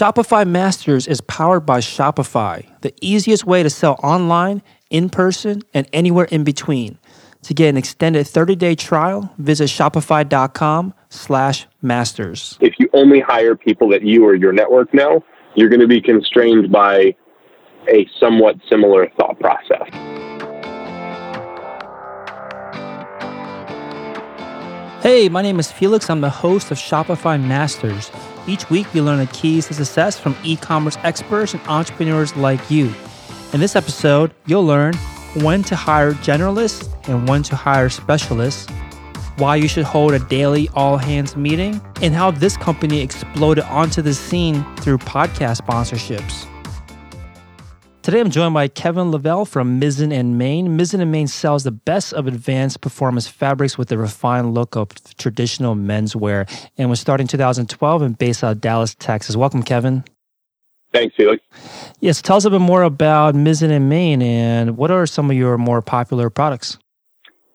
Shopify Masters is powered by Shopify, the easiest way to sell online, in person, and anywhere in between. To get an extended 30-day trial, visit shopify.com slash masters. If you only hire people that you or your network know, you're going to be constrained by a somewhat similar thought process. Hey, my name is Felix. I'm the host of Shopify Masters. Each week, we learn the keys to success from e commerce experts and entrepreneurs like you. In this episode, you'll learn when to hire generalists and when to hire specialists, why you should hold a daily all hands meeting, and how this company exploded onto the scene through podcast sponsorships. Today I'm joined by Kevin Lavelle from Mizzen and Main. Mizzen and Main sells the best of advanced performance fabrics with the refined look of traditional menswear and was started in 2012 and based out of Dallas, Texas. Welcome, Kevin. Thanks, Felix. Yes, tell us a bit more about Mizzen and Main and what are some of your more popular products?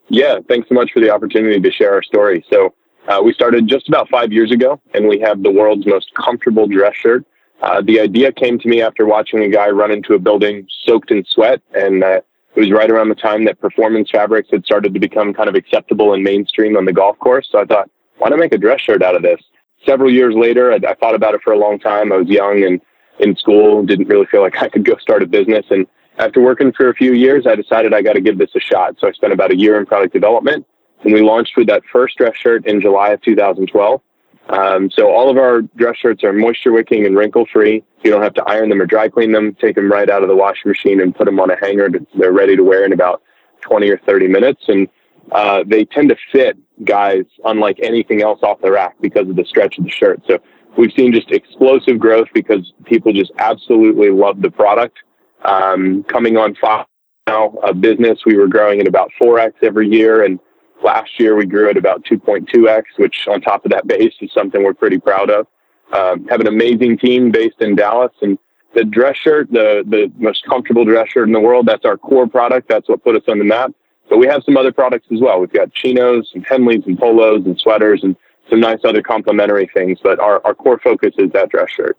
Yeah, thanks so much for the opportunity to share our story. So, uh, we started just about five years ago, and we have the world's most comfortable dress shirt uh, the idea came to me after watching a guy run into a building soaked in sweat, and uh, it was right around the time that performance fabrics had started to become kind of acceptable and mainstream on the golf course. So I thought, why not make a dress shirt out of this? Several years later, I, I thought about it for a long time. I was young and in school, didn't really feel like I could go start a business. And after working for a few years, I decided I got to give this a shot. So I spent about a year in product development, and we launched with that first dress shirt in July of 2012. Um, so all of our dress shirts are moisture wicking and wrinkle free. You don't have to iron them or dry clean them. Take them right out of the washing machine and put them on a hanger. To, they're ready to wear in about 20 or 30 minutes. And uh, they tend to fit guys unlike anything else off the rack because of the stretch of the shirt. So we've seen just explosive growth because people just absolutely love the product. Um, coming on five now, a business, we were growing at about 4x every year. And Last year, we grew at about 2.2x, which on top of that base is something we're pretty proud of. Um, have an amazing team based in Dallas, and the dress shirt, the the most comfortable dress shirt in the world, that's our core product. That's what put us on the map. But we have some other products as well. We've got chinos and Henleys and polos and sweaters and some nice other complementary things. But our, our core focus is that dress shirt.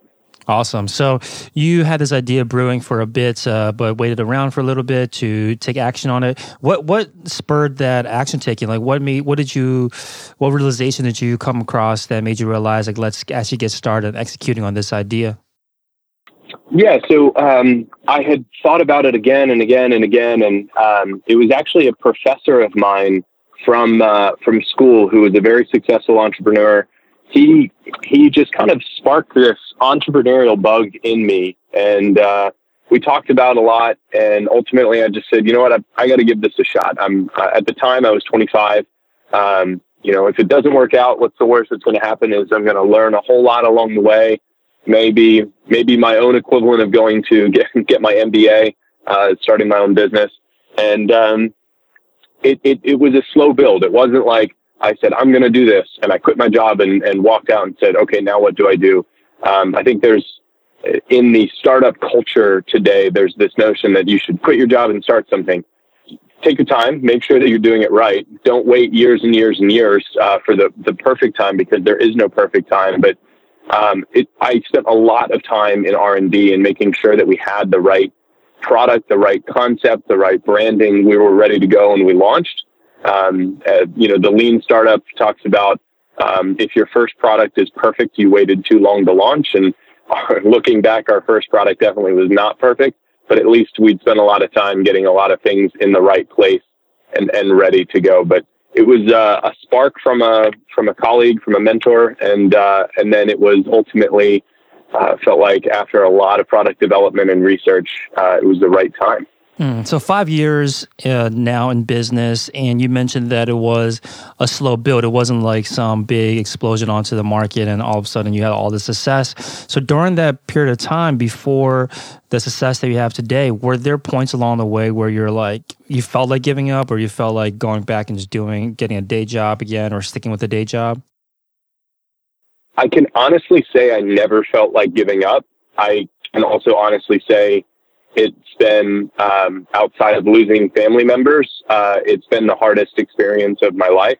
Awesome. So you had this idea brewing for a bit, uh, but waited around for a little bit to take action on it. What what spurred that action taking? Like, what made what did you, what realization did you come across that made you realize like let's actually get started executing on this idea? Yeah, so um, I had thought about it again and again and again, and um, it was actually a professor of mine from uh, from school who was a very successful entrepreneur he he just kind of sparked this entrepreneurial bug in me, and uh, we talked about a lot. And ultimately, I just said, you know what, I, I got to give this a shot. I'm uh, at the time I was 25. Um, you know, if it doesn't work out, what's the worst that's going to happen is I'm going to learn a whole lot along the way. Maybe maybe my own equivalent of going to get get my MBA, uh, starting my own business, and um, it, it it was a slow build. It wasn't like I said, I'm going to do this. And I quit my job and, and walked out and said, okay, now what do I do? Um, I think there's in the startup culture today, there's this notion that you should quit your job and start something. Take your time, make sure that you're doing it right. Don't wait years and years and years uh, for the, the perfect time because there is no perfect time. But um, it, I spent a lot of time in R&D and making sure that we had the right product, the right concept, the right branding. We were ready to go and we launched. Um, uh, you know, the lean startup talks about um, if your first product is perfect, you waited too long to launch. And looking back, our first product definitely was not perfect, but at least we'd spent a lot of time getting a lot of things in the right place and, and ready to go. But it was uh, a spark from a from a colleague, from a mentor, and uh, and then it was ultimately uh, felt like after a lot of product development and research, uh, it was the right time. Mm, so five years uh, now in business, and you mentioned that it was a slow build. It wasn't like some big explosion onto the market, and all of a sudden you had all the success. So during that period of time, before the success that you have today, were there points along the way where you're like you felt like giving up, or you felt like going back and just doing getting a day job again, or sticking with the day job? I can honestly say I never felt like giving up. I can also honestly say it's been um, outside of losing family members. Uh, it's been the hardest experience of my life.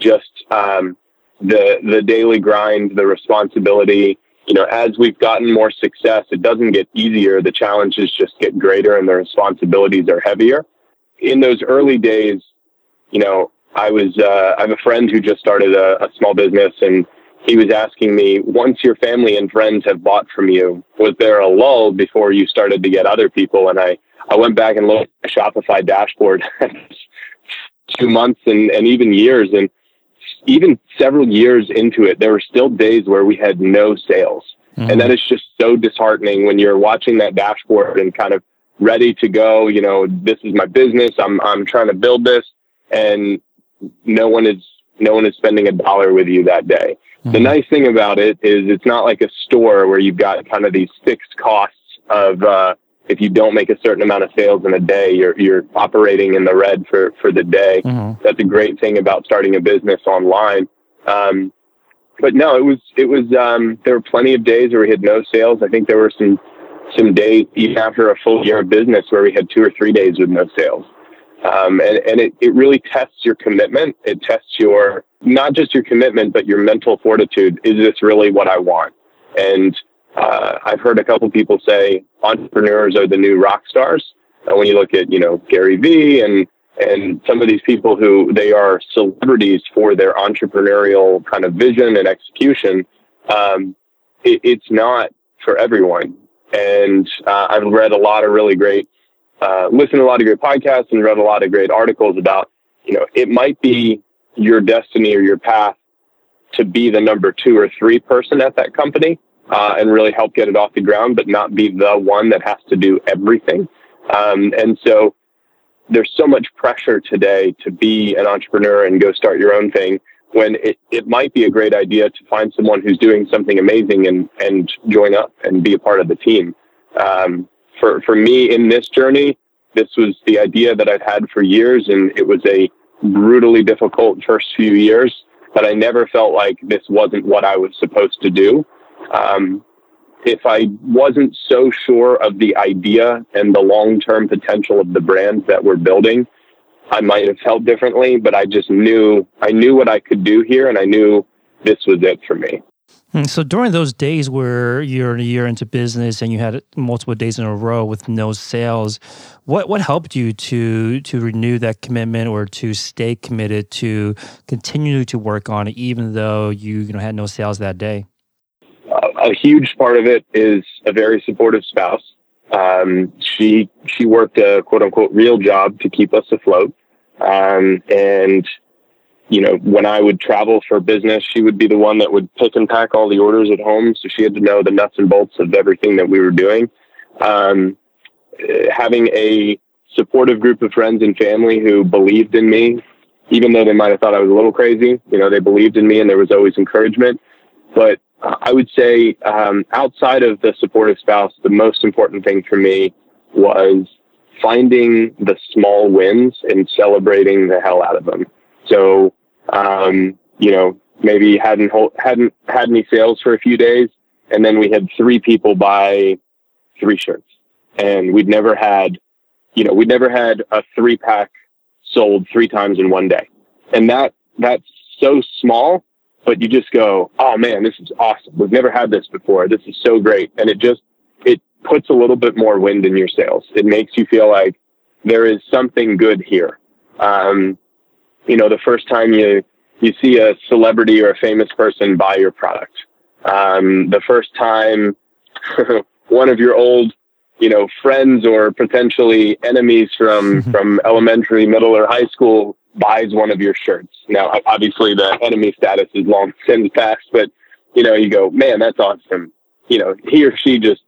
Just um, the the daily grind, the responsibility, you know, as we've gotten more success, it doesn't get easier. The challenges just get greater and the responsibilities are heavier. In those early days, you know, I was, uh, I have a friend who just started a, a small business and he was asking me, once your family and friends have bought from you, was there a lull before you started to get other people? And I, I went back and looked at Shopify dashboard two months and, and even years. And even several years into it, there were still days where we had no sales. Mm-hmm. And that is just so disheartening when you're watching that dashboard and kind of ready to go, you know, this is my business. I'm, I'm trying to build this and no one is, no one is spending a dollar with you that day. Mm-hmm. The nice thing about it is it's not like a store where you've got kind of these fixed costs of, uh, if you don't make a certain amount of sales in a day, you're you're operating in the red for for the day. Mm-hmm. That's a great thing about starting a business online. Um, but no, it was it was um, there were plenty of days where we had no sales. I think there were some some days even after a full year of business where we had two or three days with no sales. Um, and and it, it really tests your commitment. It tests your not just your commitment, but your mental fortitude. Is this really what I want? And uh, I've heard a couple people say entrepreneurs are the new rock stars. Uh, when you look at, you know, Gary Vee and and some of these people who they are celebrities for their entrepreneurial kind of vision and execution, um, it, it's not for everyone. And uh, I've read a lot of really great, uh, listened to a lot of great podcasts and read a lot of great articles about, you know, it might be your destiny or your path to be the number two or three person at that company uh, and really help get it off the ground, but not be the one that has to do everything. Um, and so there's so much pressure today to be an entrepreneur and go start your own thing when it, it might be a great idea to find someone who's doing something amazing and, and join up and be a part of the team. Um, for, for me in this journey, this was the idea that I'd had for years and it was a brutally difficult first few years, but I never felt like this wasn't what I was supposed to do. Um, if I wasn't so sure of the idea and the long term potential of the brand that we're building, I might have felt differently, but I just knew I knew what I could do here and I knew this was it for me. Hmm, so during those days where you're a year into business and you had multiple days in a row with no sales, what what helped you to to renew that commitment or to stay committed to continue to work on it even though you, you know had no sales that day? a huge part of it is a very supportive spouse. Um, she she worked a quote unquote real job to keep us afloat, um, and you know when I would travel for business, she would be the one that would pick and pack all the orders at home. So she had to know the nuts and bolts of everything that we were doing. Um, having a supportive group of friends and family who believed in me, even though they might have thought I was a little crazy, you know, they believed in me, and there was always encouragement. But I would say um, outside of the supportive spouse, the most important thing for me was finding the small wins and celebrating the hell out of them. So, um, you know, maybe hadn't hadn't had any sales for a few days, and then we had three people buy three shirts, and we'd never had, you know, we'd never had a three pack sold three times in one day, and that that's so small but you just go, oh man, this is awesome. We've never had this before. This is so great. And it just, it puts a little bit more wind in your sails. It makes you feel like there is something good here. Um, you know, the first time you, you see a celebrity or a famous person buy your product, um, the first time one of your old, you know, friends or potentially enemies from, from elementary, middle or high school buys one of your shirts. Now, obviously, the enemy status is long since passed, but you know, you go, man, that's awesome. You know, he or she just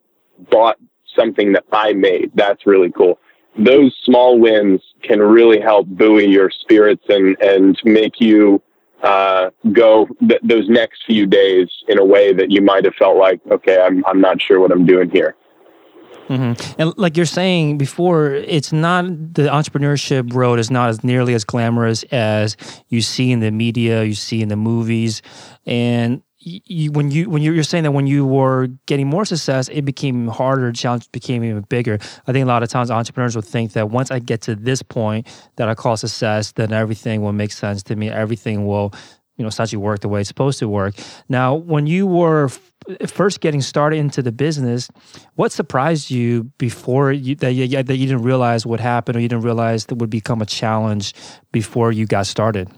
bought something that I made. That's really cool. Those small wins can really help buoy your spirits and and make you uh, go th- those next few days in a way that you might have felt like, okay, I'm I'm not sure what I'm doing here. Mm-hmm. And like you're saying before, it's not the entrepreneurship road is not as nearly as glamorous as you see in the media, you see in the movies, and you, when you when you're saying that when you were getting more success, it became harder. Challenge became even bigger. I think a lot of times entrepreneurs will think that once I get to this point that I call success, then everything will make sense to me. Everything will you know essentially work the way it's supposed to work. Now, when you were first getting started into the business, what surprised you before you, that you, that you didn't realize what happened or you didn't realize that would become a challenge before you got started?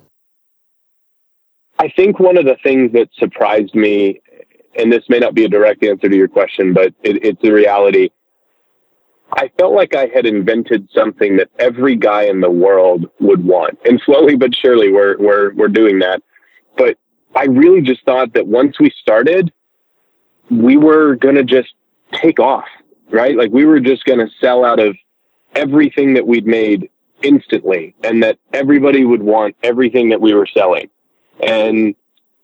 I think one of the things that surprised me, and this may not be a direct answer to your question, but it, it's a reality. I felt like I had invented something that every guy in the world would want. And slowly but surely we're we're we're doing that. But I really just thought that once we started, we were going to just take off, right? Like we were just going to sell out of everything that we'd made instantly and that everybody would want everything that we were selling. And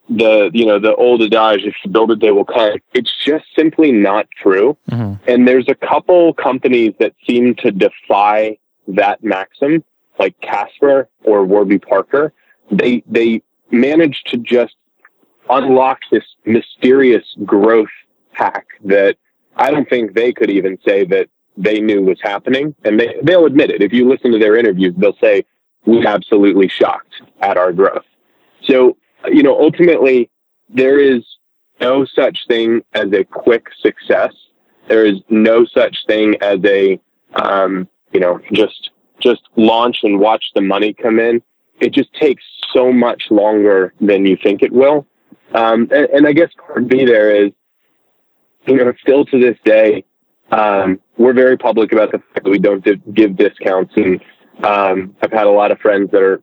the, you know, the old adage, if you build it, they will come. It's just simply not true. Mm-hmm. And there's a couple companies that seem to defy that maxim, like Casper or Warby Parker. They, they managed to just unlock this mysterious growth hack that I don't think they could even say that they knew was happening. And they, they'll admit it. If you listen to their interviews, they'll say, we're absolutely shocked at our growth. So, you know, ultimately, there is no such thing as a quick success. There is no such thing as a, um, you know, just just launch and watch the money come in. It just takes so much longer than you think it will. Um, and, and, I guess part B there is, you know, still to this day, um, we're very public about the fact that we don't give discounts. And um, I've had a lot of friends that are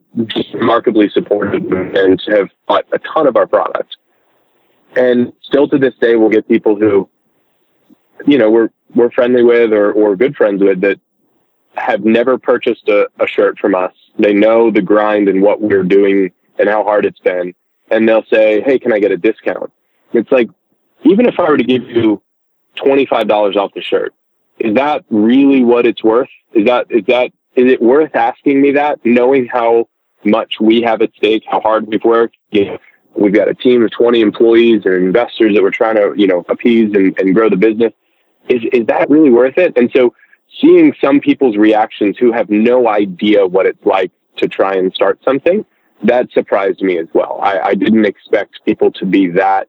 remarkably supportive and have bought a ton of our product. And still to this day, we'll get people who, you know, we're we're friendly with or, or good friends with that have never purchased a, a shirt from us. They know the grind and what we're doing and how hard it's been and they'll say, Hey, can I get a discount? It's like, even if I were to give you $25 off the shirt, is that really what it's worth? Is that, is that, is it worth asking me that knowing how much we have at stake, how hard we've worked? You know, we've got a team of 20 employees and investors that we're trying to, you know, appease and, and grow the business. Is, is that really worth it? And so seeing some people's reactions who have no idea what it's like to try and start something that surprised me as well. I, I didn't expect people to be that.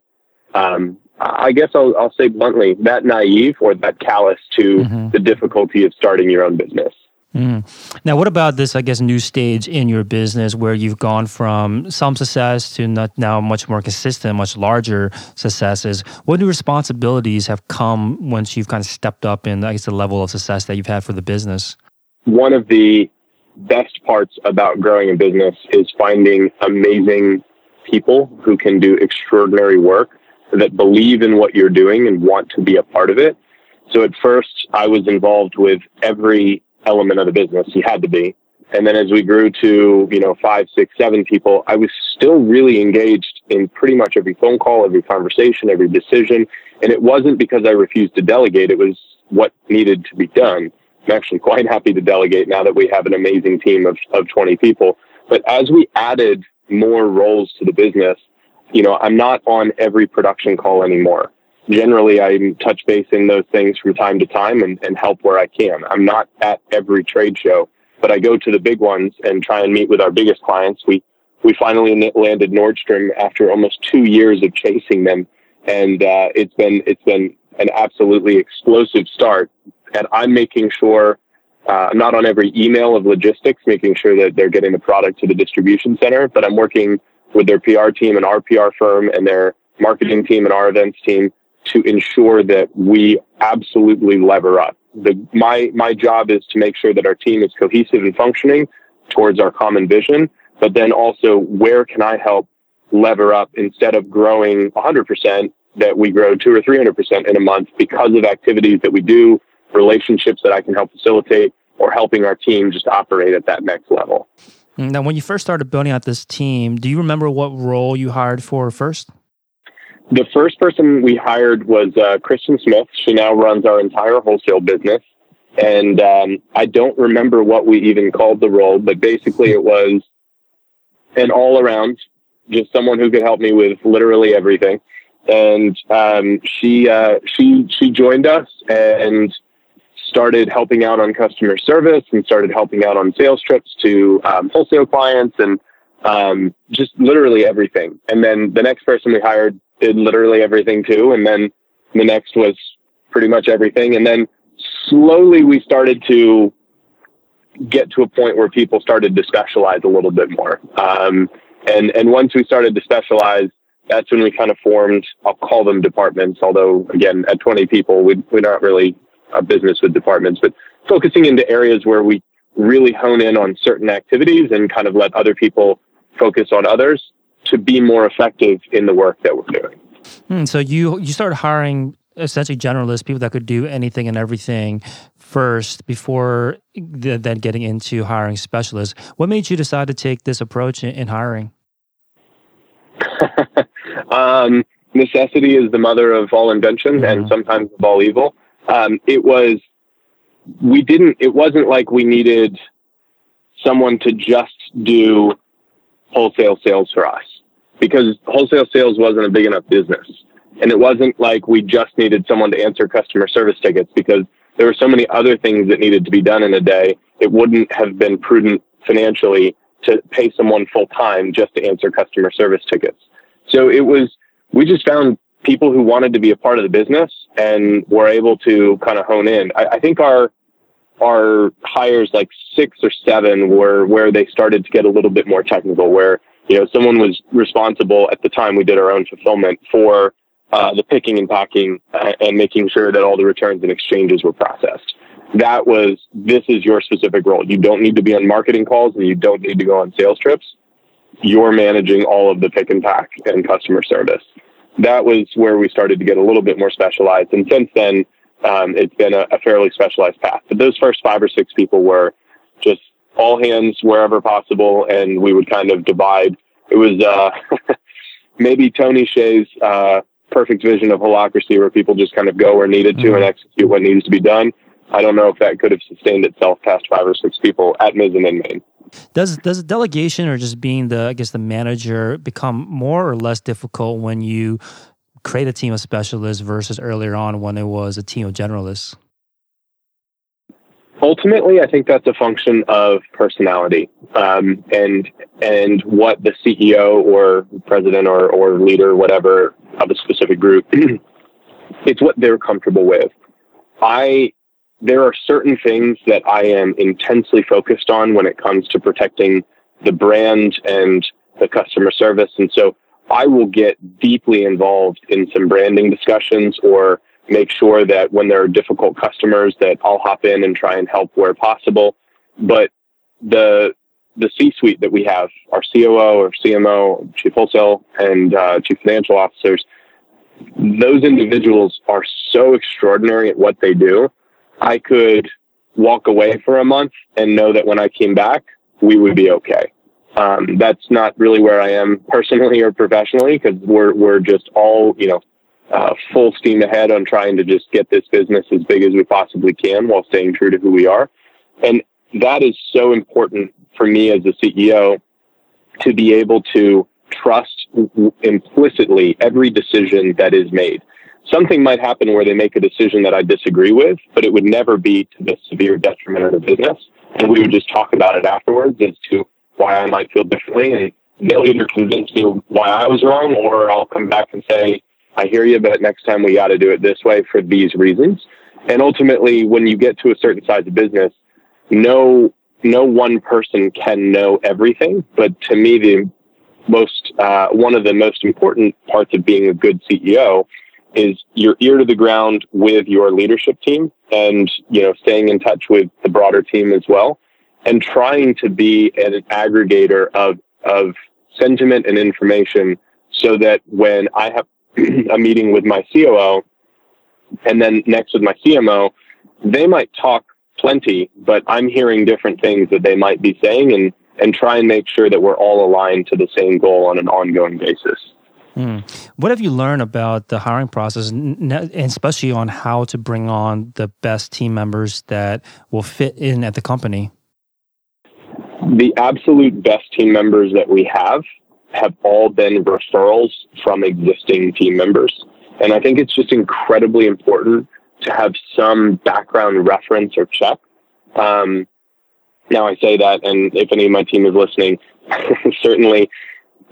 Um, I guess I'll, I'll say bluntly that naive or that callous to mm-hmm. the difficulty of starting your own business. Mm. Now, what about this, I guess, new stage in your business where you've gone from some success to not now much more consistent, much larger successes? What new responsibilities have come once you've kind of stepped up in, I guess, the level of success that you've had for the business? One of the best parts about growing a business is finding amazing people who can do extraordinary work that believe in what you're doing and want to be a part of it. So at first, I was involved with every element of the business. You had to be. And then as we grew to, you know, five, six, seven people, I was still really engaged in pretty much every phone call, every conversation, every decision. And it wasn't because I refused to delegate. It was what needed to be done. I'm actually quite happy to delegate now that we have an amazing team of, of 20 people. But as we added more roles to the business, you know, I'm not on every production call anymore. Generally, I'm touch basing those things from time to time and, and help where I can. I'm not at every trade show, but I go to the big ones and try and meet with our biggest clients. We we finally landed Nordstrom after almost two years of chasing them, and uh, it's been it's been an absolutely explosive start and I'm making sure uh, not on every email of logistics, making sure that they're getting the product to the distribution center, but I'm working with their PR team and our PR firm and their marketing team and our events team to ensure that we absolutely lever up. The, my, my job is to make sure that our team is cohesive and functioning towards our common vision, but then also where can I help lever up instead of growing 100% that we grow two or 300% in a month because of activities that we do relationships that I can help facilitate or helping our team just operate at that next level. Now, when you first started building out this team, do you remember what role you hired for first? The first person we hired was uh, Kristen Smith. She now runs our entire wholesale business. And um, I don't remember what we even called the role, but basically it was an all around, just someone who could help me with literally everything. And um, she uh, she she joined us, and started helping out on customer service and started helping out on sales trips to um, wholesale clients and um, just literally everything. And then the next person we hired did literally everything too. And then the next was pretty much everything. And then slowly we started to get to a point where people started to specialize a little bit more. Um, and, and once we started to specialize, that's when we kind of formed, I'll call them departments, although again, at 20 people, we, we're not really a business with departments, but focusing into areas where we really hone in on certain activities and kind of let other people focus on others to be more effective in the work that we're doing. Hmm, so you you started hiring essentially generalists, people that could do anything and everything first before the, then getting into hiring specialists. What made you decide to take this approach in, in hiring? um, necessity is the mother of all invention mm-hmm. and sometimes of all evil. Um, it was, we didn't, it wasn't like we needed someone to just do wholesale sales for us because wholesale sales wasn't a big enough business. And it wasn't like we just needed someone to answer customer service tickets because there were so many other things that needed to be done in a day. It wouldn't have been prudent financially to pay someone full time just to answer customer service tickets. So it was, we just found people who wanted to be a part of the business and were able to kind of hone in. I, I think our, our hires like six or seven were where they started to get a little bit more technical where, you know, someone was responsible at the time we did our own fulfillment for uh, the picking and packing uh, and making sure that all the returns and exchanges were processed. That was, this is your specific role. You don't need to be on marketing calls and you don't need to go on sales trips. You're managing all of the pick and pack and customer service. That was where we started to get a little bit more specialized. And since then, um, it's been a, a fairly specialized path. But those first five or six people were just all hands wherever possible, and we would kind of divide. It was uh, maybe Tony Hsieh's uh, perfect vision of holacracy where people just kind of go where needed to mm-hmm. and execute what needs to be done. I don't know if that could have sustained itself past five or six people at Mizzen and Main. Does does delegation or just being the I guess the manager become more or less difficult when you create a team of specialists versus earlier on when it was a team of generalists? Ultimately, I think that's a function of personality um, and and what the CEO or president or, or leader, whatever, of a specific group. it's what they're comfortable with. I there are certain things that I am intensely focused on when it comes to protecting the brand and the customer service. And so I will get deeply involved in some branding discussions or make sure that when there are difficult customers that I'll hop in and try and help where possible. But the the C-suite that we have, our COO or CMO, chief wholesale and uh, chief financial officers, those individuals are so extraordinary at what they do. I could walk away for a month and know that when I came back, we would be okay. Um, that's not really where I am personally or professionally because we're we're just all you know uh, full steam ahead on trying to just get this business as big as we possibly can while staying true to who we are, and that is so important for me as a CEO to be able to trust implicitly every decision that is made. Something might happen where they make a decision that I disagree with, but it would never be to the severe detriment of the business. And we would just talk about it afterwards as to why I might feel differently. And they'll either convince me why I was wrong, or I'll come back and say, I hear you, but next time we got to do it this way for these reasons. And ultimately, when you get to a certain size of business, no no one person can know everything, but to me, the most uh, one of the most important parts of being a good CEO is your ear to the ground with your leadership team, and you know, staying in touch with the broader team as well, and trying to be an aggregator of of sentiment and information, so that when I have a meeting with my COO, and then next with my CMO, they might talk plenty, but I'm hearing different things that they might be saying and, and try and make sure that we're all aligned to the same goal on an ongoing basis. Hmm. What have you learned about the hiring process, and especially on how to bring on the best team members that will fit in at the company? The absolute best team members that we have have all been referrals from existing team members. And I think it's just incredibly important to have some background reference or check. Um, Now I say that, and if any of my team is listening, certainly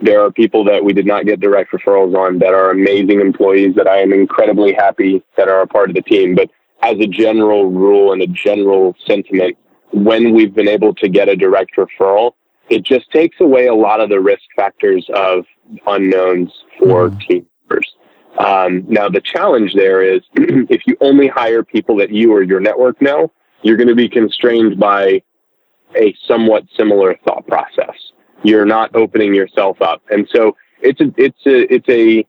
there are people that we did not get direct referrals on that are amazing employees that I am incredibly happy that are a part of the team. But as a general rule and a general sentiment, when we've been able to get a direct referral, it just takes away a lot of the risk factors of unknowns for mm. team members. Um, now, the challenge there is if you only hire people that you or your network know, you're going to be constrained by a somewhat similar thought process. You're not opening yourself up, and so it's a it's a it's a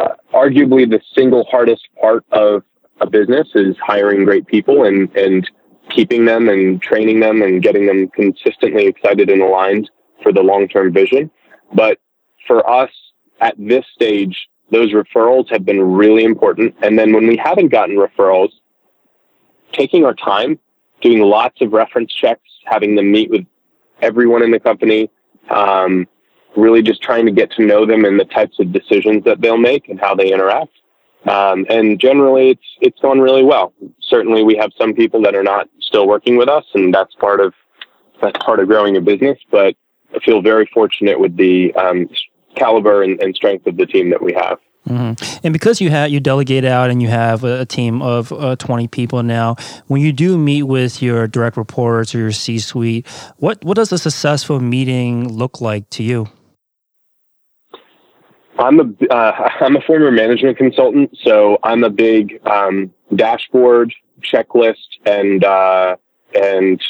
uh, arguably the single hardest part of a business is hiring great people and and keeping them and training them and getting them consistently excited and aligned for the long term vision. But for us at this stage, those referrals have been really important. And then when we haven't gotten referrals, taking our time, doing lots of reference checks, having them meet with everyone in the company, um, really just trying to get to know them and the types of decisions that they'll make and how they interact. Um, and generally, it's it's gone really well. Certainly, we have some people that are not still working with us, and that's part of that's part of growing a business. But I feel very fortunate with the um, caliber and, and, strength of the team that we have. Mm-hmm. And because you have you delegate out and you have a, team of uh, twenty people now, when you do meet with your direct reports or your C suite, what what does a successful meeting look like to you? I'm a uh, I'm a former management consultant, so I'm a big um, dashboard checklist and uh, and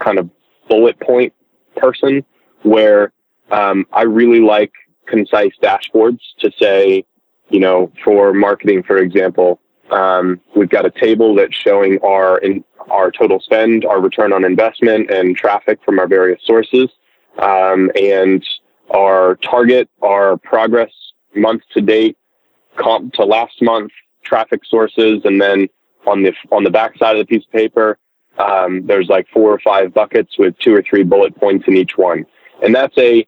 kind of bullet point person. Where um, I really like concise dashboards to say, you know, for marketing, for example, um, we've got a table that's showing our in, our total spend, our return on investment, and traffic from our various sources, um, and our target, our progress month to date, comp to last month, traffic sources, and then on the on the back side of the piece of paper, um, there's like four or five buckets with two or three bullet points in each one, and that's a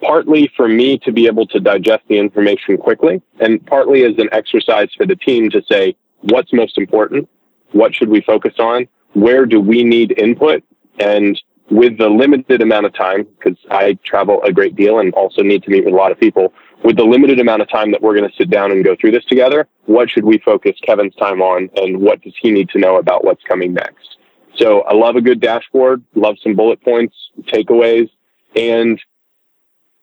partly for me to be able to digest the information quickly, and partly as an exercise for the team to say what's most important, what should we focus on, where do we need input, and with the limited amount of time, because I travel a great deal and also need to meet with a lot of people, with the limited amount of time that we're going to sit down and go through this together, what should we focus Kevin's time on and what does he need to know about what's coming next? So I love a good dashboard, love some bullet points, takeaways, and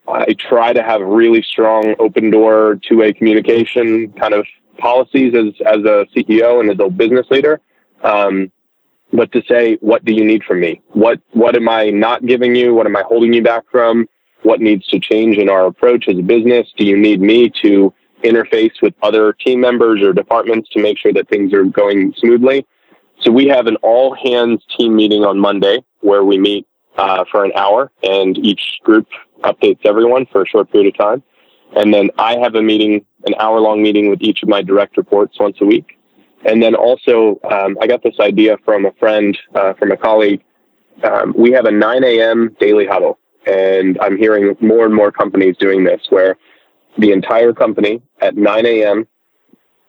I try to have really strong open door two way communication kind of policies as, as a CEO and as a business leader. Um, but to say, what do you need from me? What, what am I not giving you? What am I holding you back from? What needs to change in our approach as a business? Do you need me to interface with other team members or departments to make sure that things are going smoothly? So we have an all hands team meeting on Monday where we meet uh, for an hour and each group updates everyone for a short period of time. And then I have a meeting, an hour long meeting with each of my direct reports once a week. And then also, um, I got this idea from a friend, uh, from a colleague. Um, we have a 9 a.m. daily huddle. And I'm hearing more and more companies doing this where the entire company at 9 a.m.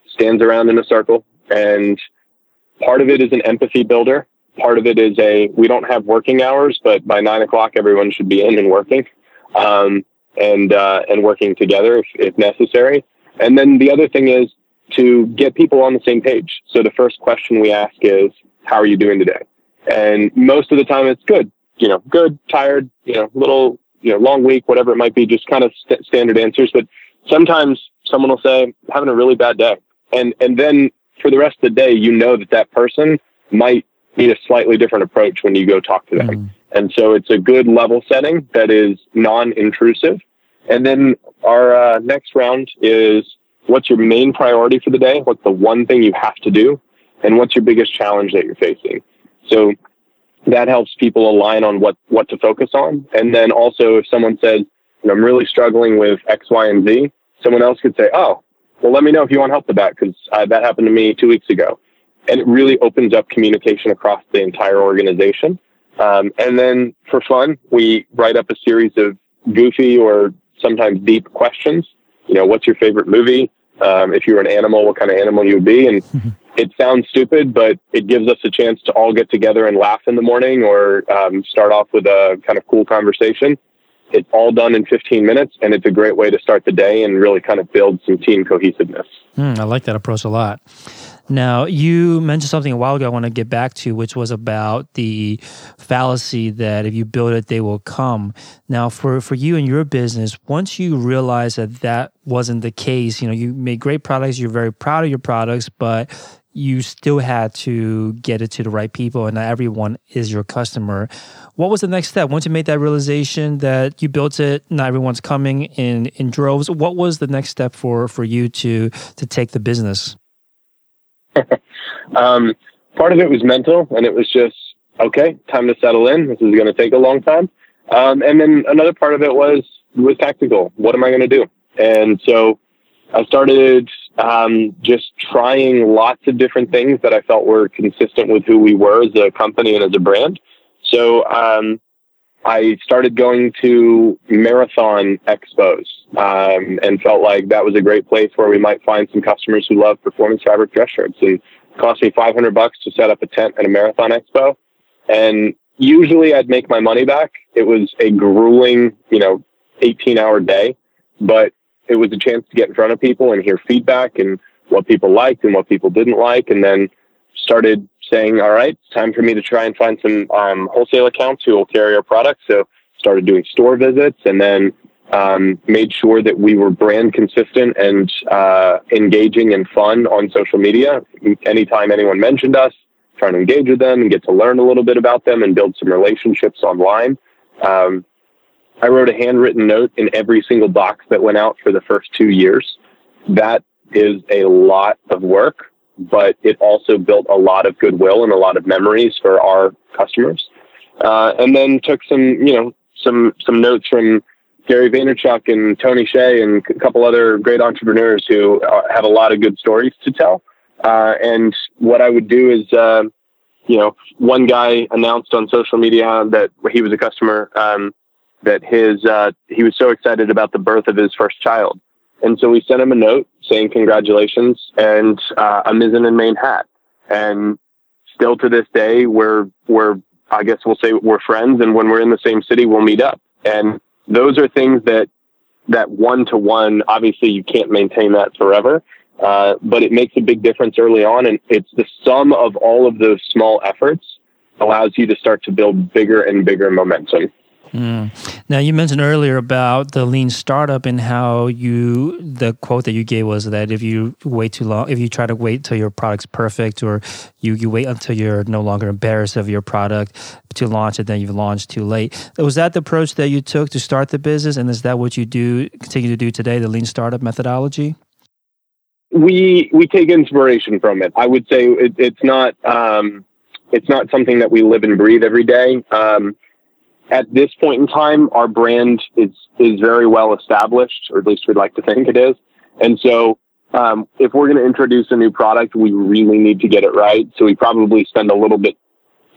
stands around in a circle. And part of it is an empathy builder. Part of it is a, we don't have working hours, but by nine o'clock, everyone should be in and working. Um, and, uh, and working together if, if necessary. And then the other thing is to get people on the same page. So the first question we ask is, how are you doing today? And most of the time it's good you know, good, tired, you know, little, you know, long week, whatever it might be, just kind of st- standard answers. But sometimes someone will say, having a really bad day. And, and then for the rest of the day, you know that that person might need a slightly different approach when you go talk to them. Mm. And so it's a good level setting that is non-intrusive. And then our uh, next round is what's your main priority for the day? What's the one thing you have to do? And what's your biggest challenge that you're facing? So that helps people align on what, what to focus on. And then also if someone says, I'm really struggling with X, Y, and Z, someone else could say, oh, well, let me know if you want help with that because that happened to me two weeks ago. And it really opens up communication across the entire organization. Um, and then for fun, we write up a series of goofy or sometimes deep questions. You know, what's your favorite movie? Um, if you were an animal, what kind of animal you would be? And it sounds stupid, but it gives us a chance to all get together and laugh in the morning or um, start off with a kind of cool conversation. It's all done in 15 minutes, and it's a great way to start the day and really kind of build some team cohesiveness. Mm, I like that approach a lot. Now, you mentioned something a while ago I want to get back to, which was about the fallacy that if you build it, they will come. Now, for, for you and your business, once you realize that that wasn't the case, you know, you made great products, you're very proud of your products, but you still had to get it to the right people and not everyone is your customer. What was the next step? Once you made that realization that you built it, not everyone's coming in in droves, what was the next step for for you to to take the business? um, part of it was mental and it was just okay, time to settle in. This is going to take a long time. Um, and then another part of it was was tactical. What am I going to do? And so I started um, just trying lots of different things that I felt were consistent with who we were as a company and as a brand. So um, I started going to marathon expos um, and felt like that was a great place where we might find some customers who love performance fabric dress shirts. And it cost me 500 bucks to set up a tent at a marathon expo. And usually I'd make my money back. It was a grueling, you know, 18 hour day, but it was a chance to get in front of people and hear feedback and what people liked and what people didn't like. And then started saying, all right, it's time for me to try and find some um, wholesale accounts who will carry our products. So started doing store visits and then um, made sure that we were brand consistent and uh, engaging and fun on social media. Anytime anyone mentioned us, trying to engage with them and get to learn a little bit about them and build some relationships online. Um, I wrote a handwritten note in every single box that went out for the first two years. That is a lot of work, but it also built a lot of goodwill and a lot of memories for our customers. Uh, and then took some, you know, some some notes from Gary Vaynerchuk and Tony Hsieh and a couple other great entrepreneurs who uh, have a lot of good stories to tell. Uh, and what I would do is, uh, you know, one guy announced on social media that he was a customer. Um, that his uh, he was so excited about the birth of his first child, and so we sent him a note saying congratulations and uh, a mizzen and main hat. And still to this day, we're we're I guess we'll say we're friends, and when we're in the same city, we'll meet up. And those are things that that one to one. Obviously, you can't maintain that forever. Uh, but it makes a big difference early on, and it's the sum of all of those small efforts allows you to start to build bigger and bigger momentum. Mm. Now you mentioned earlier about the lean startup and how you the quote that you gave was that if you wait too long, if you try to wait till your product's perfect, or you you wait until you're no longer embarrassed of your product to launch it, then you've launched too late. Was that the approach that you took to start the business, and is that what you do continue to do today, the lean startup methodology? We we take inspiration from it. I would say it, it's not um, it's not something that we live and breathe every day. Um, at this point in time, our brand is is very well established, or at least we'd like to think it is. And so, um, if we're going to introduce a new product, we really need to get it right. So we probably spend a little bit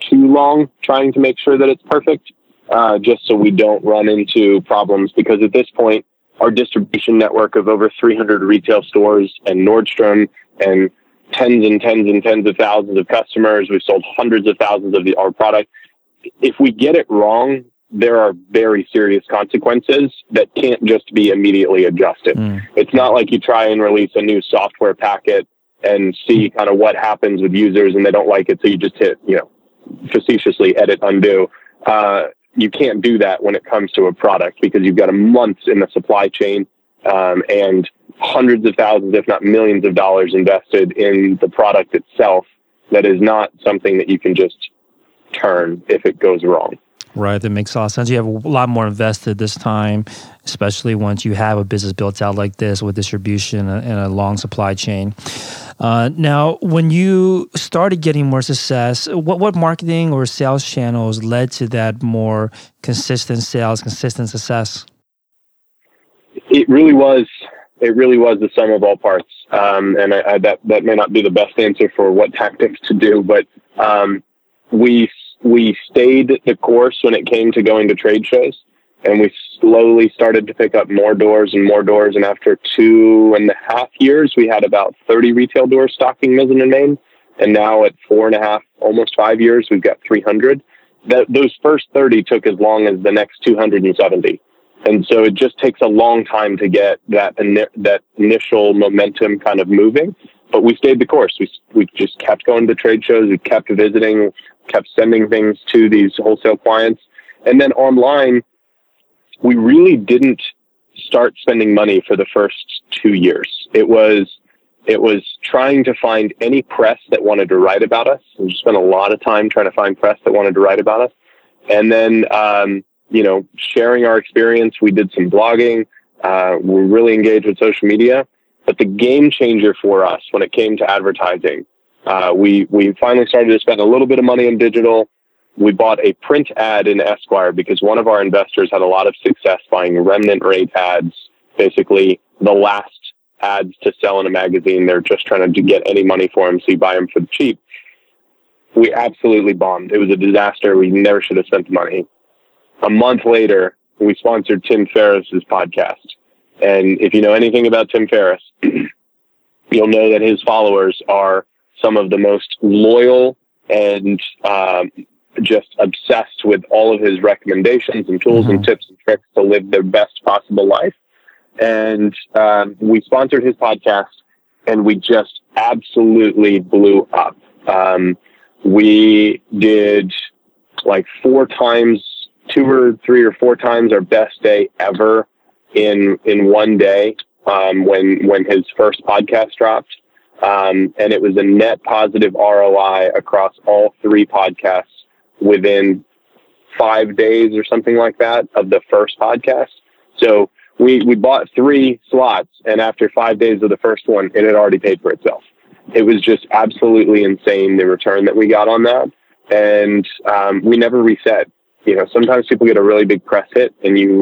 too long trying to make sure that it's perfect, uh, just so we don't run into problems. Because at this point, our distribution network of over 300 retail stores and Nordstrom and tens and tens and tens of thousands of customers. We've sold hundreds of thousands of the, our product if we get it wrong, there are very serious consequences that can't just be immediately adjusted. Mm. It's not like you try and release a new software packet and see kind of what happens with users and they don't like it. So you just hit, you know, facetiously edit undo. Uh, you can't do that when it comes to a product because you've got a months in the supply chain um, and hundreds of thousands, if not millions of dollars invested in the product itself. That is not something that you can just turn if it goes wrong. Right, that makes a lot of sense. You have a lot more invested this time, especially once you have a business built out like this with distribution and a long supply chain. Uh, now, when you started getting more success, what, what marketing or sales channels led to that more consistent sales, consistent success? It really was. It really was the sum of all parts, um, and I, I, that that may not be the best answer for what tactics to do, but um, we we stayed the course when it came to going to trade shows. and we slowly started to pick up more doors and more doors. And after two and a half years, we had about 30 retail doors stocking Mizzen and Main. And now at four and a half, almost five years, we've got 300. That, those first 30 took as long as the next 270. And so it just takes a long time to get that, that initial momentum kind of moving. But we stayed the course. We, we just kept going to trade shows. We kept visiting, kept sending things to these wholesale clients. And then online, we really didn't start spending money for the first two years. It was it was trying to find any press that wanted to write about us. We spent a lot of time trying to find press that wanted to write about us, and then um, you know sharing our experience. We did some blogging. Uh, we're really engaged with social media. But the game changer for us when it came to advertising, uh, we we finally started to spend a little bit of money in digital we bought a print ad in Esquire because one of our investors had a lot of success buying remnant rate ads, basically the last ads to sell in a magazine. They're just trying to get any money for them, so you buy them for cheap. We absolutely bombed. It was a disaster. We never should have spent the money. A month later, we sponsored Tim Ferriss's podcast. And if you know anything about Tim Ferriss, you'll know that his followers are some of the most loyal and um, just obsessed with all of his recommendations and tools mm-hmm. and tips and tricks to live their best possible life. And um, we sponsored his podcast, and we just absolutely blew up. Um, we did like four times, two or three or four times our best day ever in in one day um, when when his first podcast dropped. Um, and it was a net positive ROI across all three podcasts within five days or something like that of the first podcast. So we, we bought three slots and after five days of the first one, it had already paid for itself. It was just absolutely insane the return that we got on that. And um, we never reset. You know, sometimes people get a really big press hit and you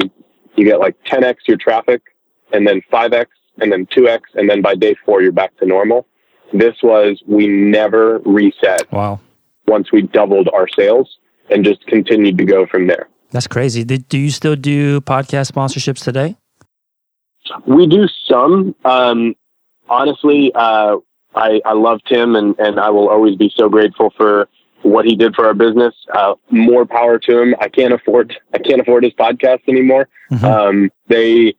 you get like 10x your traffic and then 5x and then 2x and then by day 4 you're back to normal. This was we never reset. Wow once we doubled our sales and just continued to go from there. That's crazy. Do you still do podcast sponsorships today? We do some. Um, honestly, uh, I, I love Tim and, and I will always be so grateful for what he did for our business. Uh, more power to him. I can't afford I can't afford his podcast anymore. Mm-hmm. Um, they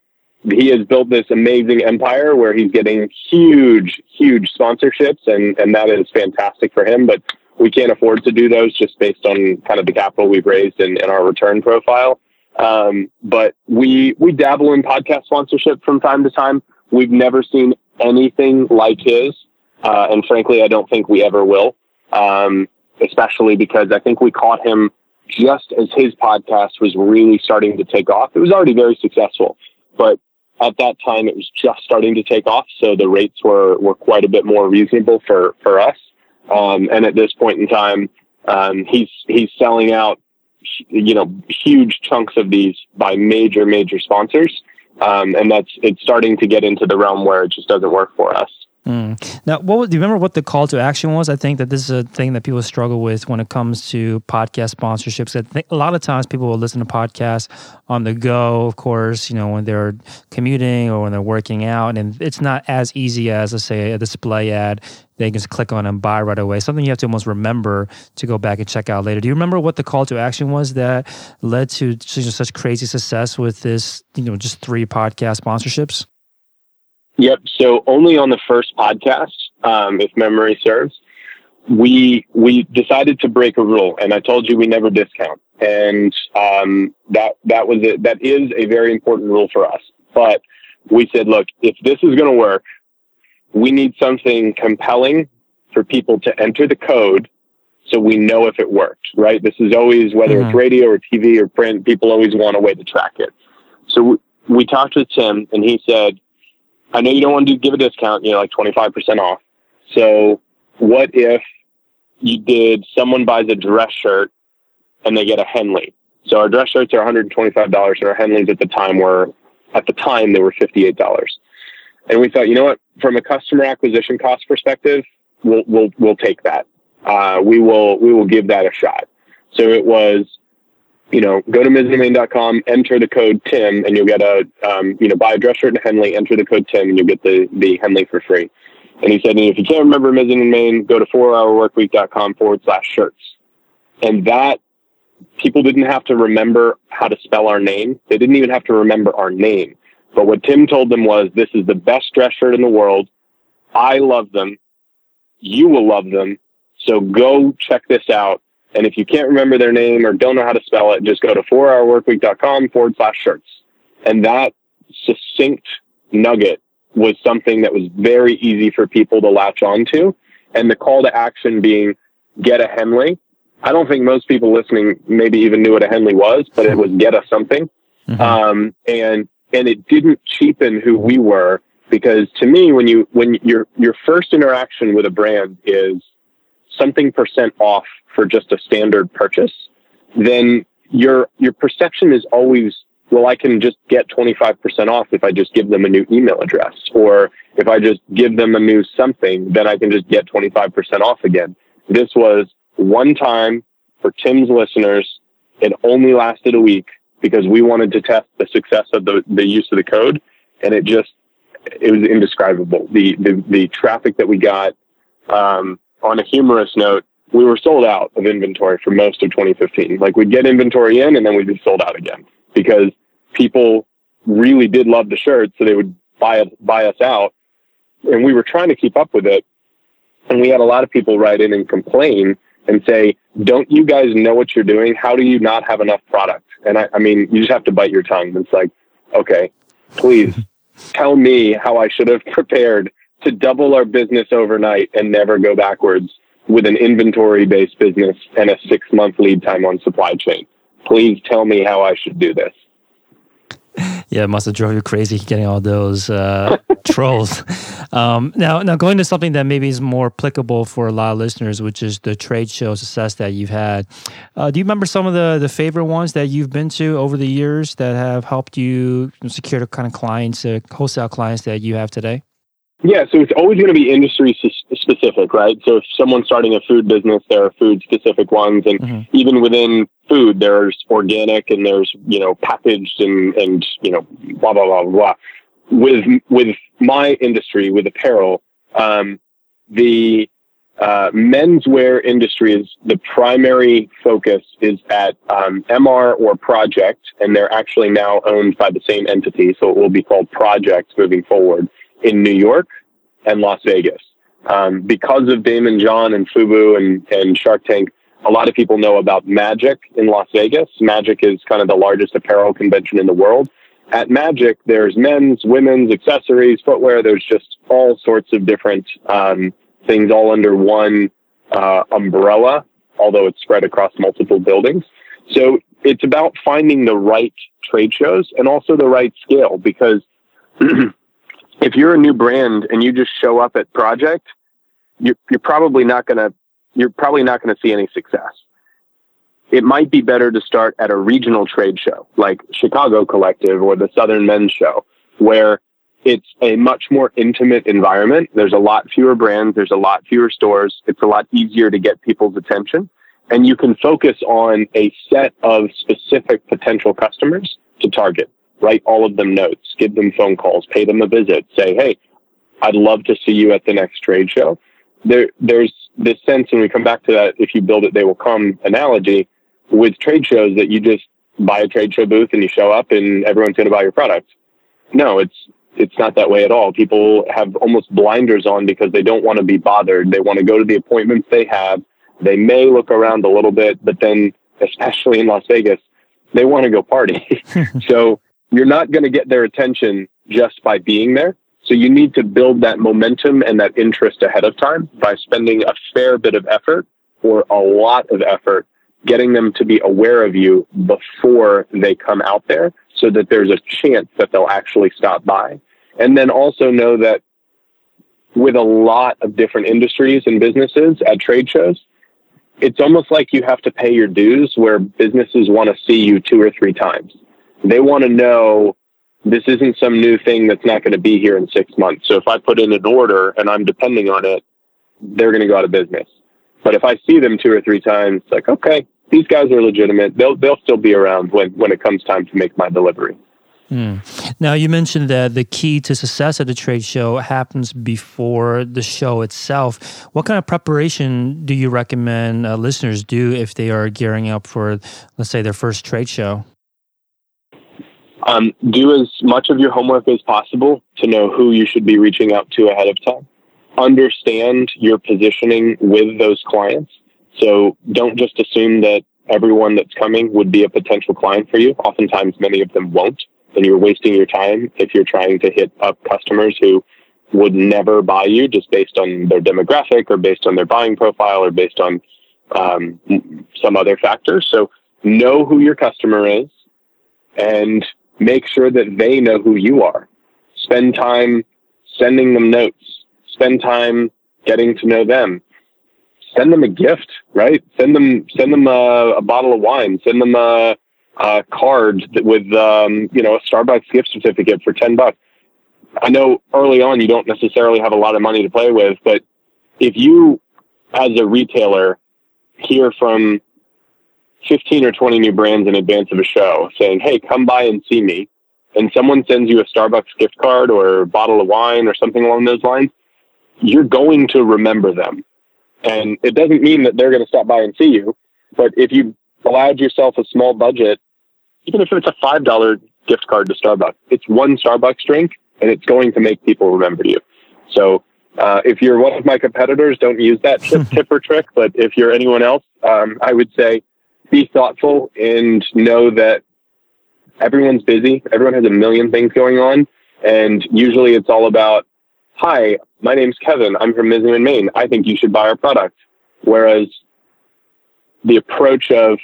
he has built this amazing empire where he's getting huge huge sponsorships and and that is fantastic for him. But we can't afford to do those just based on kind of the capital we've raised and, and our return profile. Um, but we we dabble in podcast sponsorship from time to time. We've never seen anything like his, uh, and frankly, I don't think we ever will. Um, especially because I think we caught him just as his podcast was really starting to take off. It was already very successful, but at that time it was just starting to take off, so the rates were were quite a bit more reasonable for for us. Um, and at this point in time, um, he's he's selling out, you know, huge chunks of these by major major sponsors, um, and that's it's starting to get into the realm where it just doesn't work for us. Mm. Now, what do you remember what the call to action was? I think that this is a thing that people struggle with when it comes to podcast sponsorships. I think a lot of times people will listen to podcasts on the go, of course, you know, when they're commuting or when they're working out, and it's not as easy as, let's say, a display ad they can just click on and buy right away. Something you have to almost remember to go back and check out later. Do you remember what the call to action was that led to such crazy success with this, you know, just three podcast sponsorships? Yep. So only on the first podcast, um, if memory serves, we we decided to break a rule, and I told you we never discount, and um, that that was it. That is a very important rule for us. But we said, look, if this is going to work, we need something compelling for people to enter the code so we know if it worked, right? This is always, whether mm-hmm. it's radio or TV or print, people always want a way to track it. So we, we talked with Tim and he said, I know you don't want to give a discount, you know, like 25% off. So what if you did someone buys a dress shirt and they get a Henley? So our dress shirts are $125 and our Henleys at the time were, at the time they were $58. And we thought, you know what, from a customer acquisition cost perspective, we'll, we'll, we'll take that. Uh, we will, we will give that a shot. So it was you know, go to mizzenmain.com, enter the code Tim, and you'll get a, um, you know, buy a dress shirt and Henley, enter the code Tim, and you'll get the, the Henley for free. And he said, and if you can't remember Mizzen and Main, go to 4hourworkweek.com forward slash shirts. And that, people didn't have to remember how to spell our name. They didn't even have to remember our name. But what Tim told them was, this is the best dress shirt in the world. I love them. You will love them. So go check this out. And if you can't remember their name or don't know how to spell it, just go to 4hourworkweek.com forward slash shirts. And that succinct nugget was something that was very easy for people to latch onto. And the call to action being get a Henley. I don't think most people listening maybe even knew what a Henley was, but it was get us something. Mm-hmm. Um, and, and it didn't cheapen who we were because to me, when you, when your, your first interaction with a brand is something percent off for just a standard purchase, then your, your perception is always well, I can just get 25% off if I just give them a new email address. Or if I just give them a new something, then I can just get 25% off again. This was one time for Tim's listeners. It only lasted a week because we wanted to test the success of the, the use of the code. And it just, it was indescribable. The, the, the traffic that we got, um, on a humorous note, we were sold out of inventory for most of 2015. Like we'd get inventory in and then we'd be sold out again because people really did love the shirt, so they would buy us, buy us out. And we were trying to keep up with it. And we had a lot of people write in and complain and say, don't you guys know what you're doing? How do you not have enough product? And I, I mean, you just have to bite your tongue. It's like, okay, please tell me how I should have prepared to double our business overnight and never go backwards with an inventory based business and a six month lead time on supply chain please tell me how I should do this. Yeah, it must have drove you crazy getting all those uh, trolls. Um, now, now going to something that maybe is more applicable for a lot of listeners, which is the trade show success that you've had. Uh, do you remember some of the the favorite ones that you've been to over the years that have helped you secure the kind of clients, uh, wholesale clients that you have today? Yeah, so it's always going to be industry specific, right? So if someone's starting a food business, there are food specific ones, and mm-hmm. even within food, there's organic and there's you know packaged and and you know blah blah blah blah. With with my industry, with apparel, um, the uh, menswear industry is the primary focus is at um, MR or Project, and they're actually now owned by the same entity, so it will be called Project moving forward in New York and Las Vegas. Um, because of Daymond John and Fubu and, and Shark Tank, a lot of people know about Magic in Las Vegas. Magic is kind of the largest apparel convention in the world. At Magic, there's men's, women's, accessories, footwear. There's just all sorts of different um, things all under one uh, umbrella, although it's spread across multiple buildings. So it's about finding the right trade shows and also the right scale because if you're a new brand and you just show up at project, you're, you're probably not going to, you're probably not going to see any success. It might be better to start at a regional trade show like Chicago Collective or the Southern Men's Show, where it's a much more intimate environment. There's a lot fewer brands. There's a lot fewer stores. It's a lot easier to get people's attention and you can focus on a set of specific potential customers to target write all of them notes, give them phone calls, pay them a visit, say, hey, I'd love to see you at the next trade show. There, there's this sense, and we come back to that if you build it, they will come analogy with trade shows that you just buy a trade show booth and you show up and everyone's going to buy your product. No, it's it's not that way at all. People have almost blinders on because they don't want to be bothered. They want to go to the appointments they have. They may look around a little bit, but then, especially in Las Vegas, they want to go party. so you're not going to get their attention just by being there. So you need to build that momentum and that interest ahead of time by spending a fair bit of effort or a lot of effort getting them to be aware of you before they come out there so that there's a chance that they'll actually stop by. And then also know that with a lot of different industries and businesses at trade shows, it's almost like you have to pay your dues where businesses want to see you two or three times. They want to know this isn't some new thing that's not going to be here in six months. So if I put in an order and I'm depending on it, they're going to go out of business. But if I see them two or three times, like, okay, these guys are legitimate. They'll they'll still be around when when it comes time to make my delivery. Mm. Now, you mentioned that the key to success at the trade show happens before the show itself. What kind of preparation do you recommend uh, listeners do if they are gearing up for, let's say, their first trade show? Um, do as much of your homework as possible to know who you should be reaching out to ahead of time. Understand your positioning with those clients. So don't just assume that everyone that's coming would be a potential client for you. Oftentimes, many of them won't and you're wasting your time if you're trying to hit up customers who would never buy you just based on their demographic or based on their buying profile or based on um, some other factors. So know who your customer is and make sure that they know who you are. Spend time sending them notes. Spend time getting to know them. Send them a gift, right? Send them send them a, a bottle of wine. Send them a uh, card with um, you know a Starbucks gift certificate for ten bucks. I know early on you don't necessarily have a lot of money to play with, but if you, as a retailer, hear from 15 or 20 new brands in advance of a show saying, Hey, come by and see me. And someone sends you a Starbucks gift card or a bottle of wine or something along those lines, you're going to remember them. And it doesn't mean that they're going to stop by and see you. But if you allowed yourself a small budget even if it's a five dollar gift card to Starbucks, it's one Starbucks drink, and it's going to make people remember you. So uh, if you're one of my competitors, don't use that tip, tip or trick. But if you're anyone else, um, I would say be thoughtful and know that everyone's busy. Everyone has a million things going on, and usually it's all about, "Hi, my name's Kevin. I'm from Mizzen and Main. I think you should buy our product." Whereas the approach of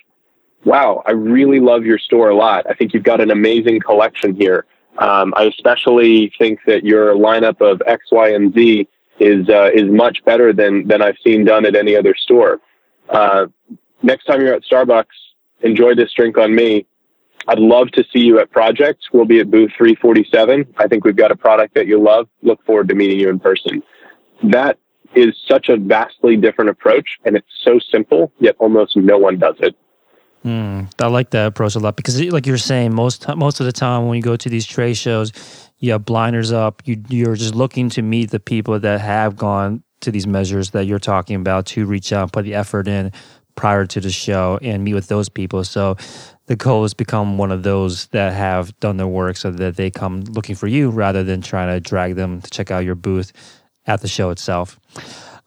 wow, I really love your store a lot. I think you've got an amazing collection here. Um, I especially think that your lineup of X, Y, and Z is uh, is much better than than I've seen done at any other store. Uh, next time you're at Starbucks, enjoy this drink on me. I'd love to see you at Project. We'll be at booth 347. I think we've got a product that you'll love. Look forward to meeting you in person. That is such a vastly different approach, and it's so simple, yet almost no one does it. Mm, I like that approach a lot because, like you're saying, most most of the time when you go to these trade shows, you have blinders up. You you're just looking to meet the people that have gone to these measures that you're talking about to reach out, put the effort in prior to the show, and meet with those people. So the goal is become one of those that have done their work, so that they come looking for you rather than trying to drag them to check out your booth at the show itself.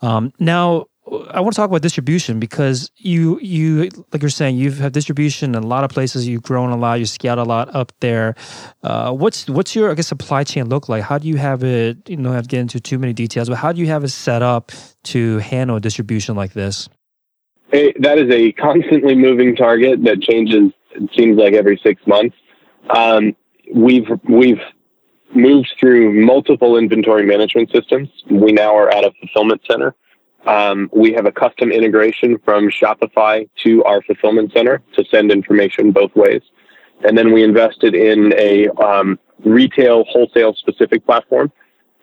Um, now I want to talk about distribution because you you like you're saying you've had distribution in a lot of places. You've grown a lot. You scout a lot up there. Uh, what's what's your I guess supply chain look like? How do you have it? You know, have to get into too many details, but how do you have it set up to handle distribution like this? Hey, that is a constantly moving target that changes. It seems like every six months. Um, we've we've moved through multiple inventory management systems. We now are at a fulfillment center um, we have a custom integration from Shopify to our fulfillment center to send information both ways. And then we invested in a um, retail wholesale specific platform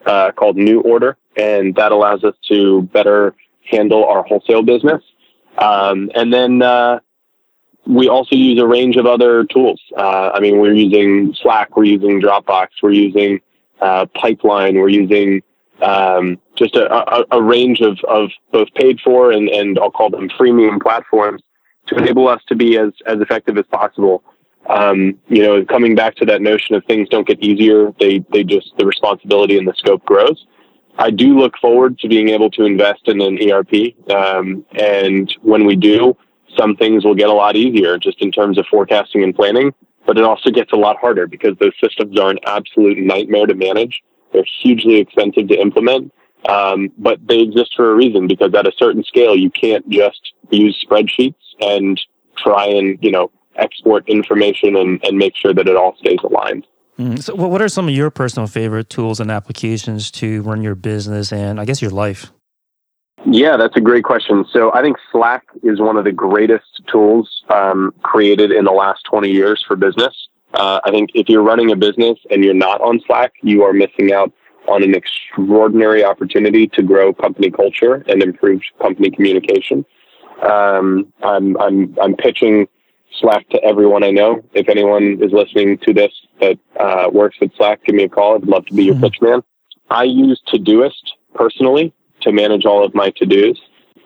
uh, called Order, and that allows us to better handle our wholesale business. Um, and then uh, we also use a range of other tools. Uh, I mean, we're using Slack, we're using Dropbox, we're using uh, Pipeline, we're using um, just a, a, a, range of, of both paid for and, and I'll call them freemium platforms to enable us to be as, as effective as possible. Um, you know, coming back to that notion of things don't get easier, they, they just, the responsibility and the scope grows. I do look forward to being able to invest in an ERP. Um, and when we do, some things will get a lot easier just in terms of forecasting and planning, but it also gets a lot harder because those systems are an absolute nightmare to manage they're hugely expensive to implement, um, but they exist for a reason because at a certain scale, you can't just use spreadsheets and try and you know export information and, and make sure that it all stays aligned. Mm. So, what are some of your personal favorite tools and applications to run your business and I guess your life? Yeah, that's a great question. So, I think Slack is one of the greatest tools um, created in the last 20 years for business. Uh, I think if you're running a business and you're not on Slack, you are missing out on an extraordinary opportunity to grow company culture and improve company communication. Um, I'm I'm I'm pitching Slack to everyone I know. If anyone is listening to this that uh, works at Slack, give me a call. I'd love to be your mm-hmm. pitch man. I use Todoist personally to manage all of my to dos.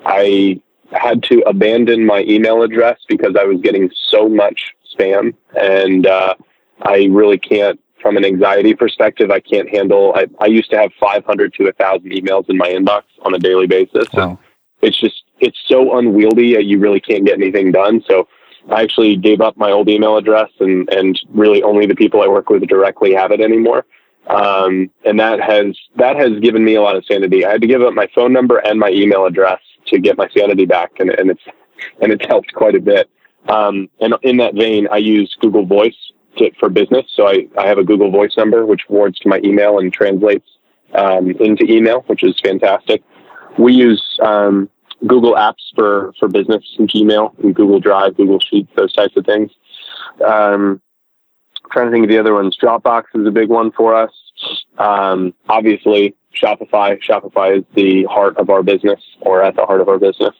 I had to abandon my email address because I was getting so much spam, and uh, I really can't. From an anxiety perspective, I can't handle. I, I used to have 500 to 1,000 emails in my inbox on a daily basis. Wow. It's just it's so unwieldy. You really can't get anything done. So I actually gave up my old email address, and and really only the people I work with directly have it anymore. Um, and that has that has given me a lot of sanity. I had to give up my phone number and my email address to get my sanity back, and, and it's and it's helped quite a bit. Um, and in that vein, I use Google Voice to, for business. So I, I have a Google Voice number which forwards to my email and translates um, into email, which is fantastic. We use um, Google Apps for for business and Gmail and Google Drive, Google Sheets, those types of things. Um, trying to think of the other ones. Dropbox is a big one for us. Um, obviously, Shopify. Shopify is the heart of our business, or at the heart of our business.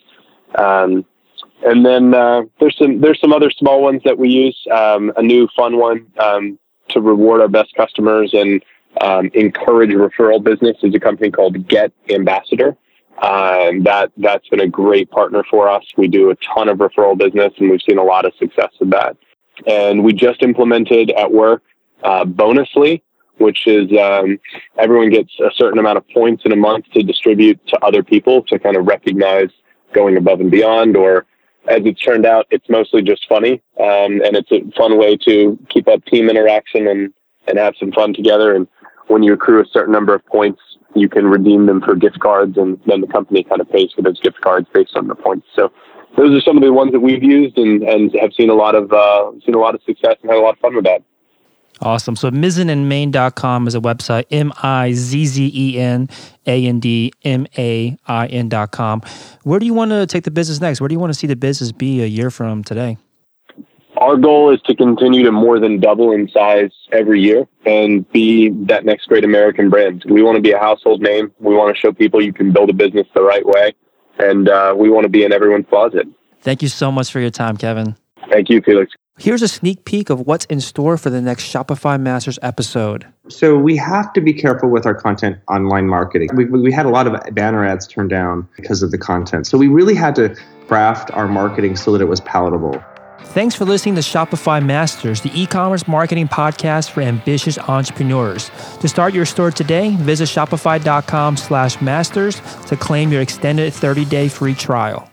Um, and then uh, there's some there's some other small ones that we use. Um, a new fun one um, to reward our best customers and um, encourage referral business is a company called Get Ambassador. Um, that that's been a great partner for us. We do a ton of referral business, and we've seen a lot of success with that. And we just implemented at work uh, Bonusly, which is um, everyone gets a certain amount of points in a month to distribute to other people to kind of recognize going above and beyond. Or as it's turned out, it's mostly just funny, um, and it's a fun way to keep up team interaction and and have some fun together. And when you accrue a certain number of points, you can redeem them for gift cards, and then the company kind of pays for those gift cards based on the points. So those are some of the ones that we've used and, and have seen a lot of uh, seen a lot of success and had a lot of fun with that. Awesome. So mizzenandmain.com is a website, M I Z Z E N A N D M A I N.com. Where do you want to take the business next? Where do you want to see the business be a year from today? Our goal is to continue to more than double in size every year and be that next great American brand. We want to be a household name. We want to show people you can build a business the right way. And uh, we want to be in everyone's closet. Thank you so much for your time, Kevin. Thank you, Felix. Here's a sneak peek of what's in store for the next Shopify Masters episode. So we have to be careful with our content online marketing. We, we had a lot of banner ads turned down because of the content. So we really had to craft our marketing so that it was palatable. Thanks for listening to Shopify Masters, the e-commerce marketing podcast for ambitious entrepreneurs. To start your store today, visit shopify.com slash masters to claim your extended 30-day free trial.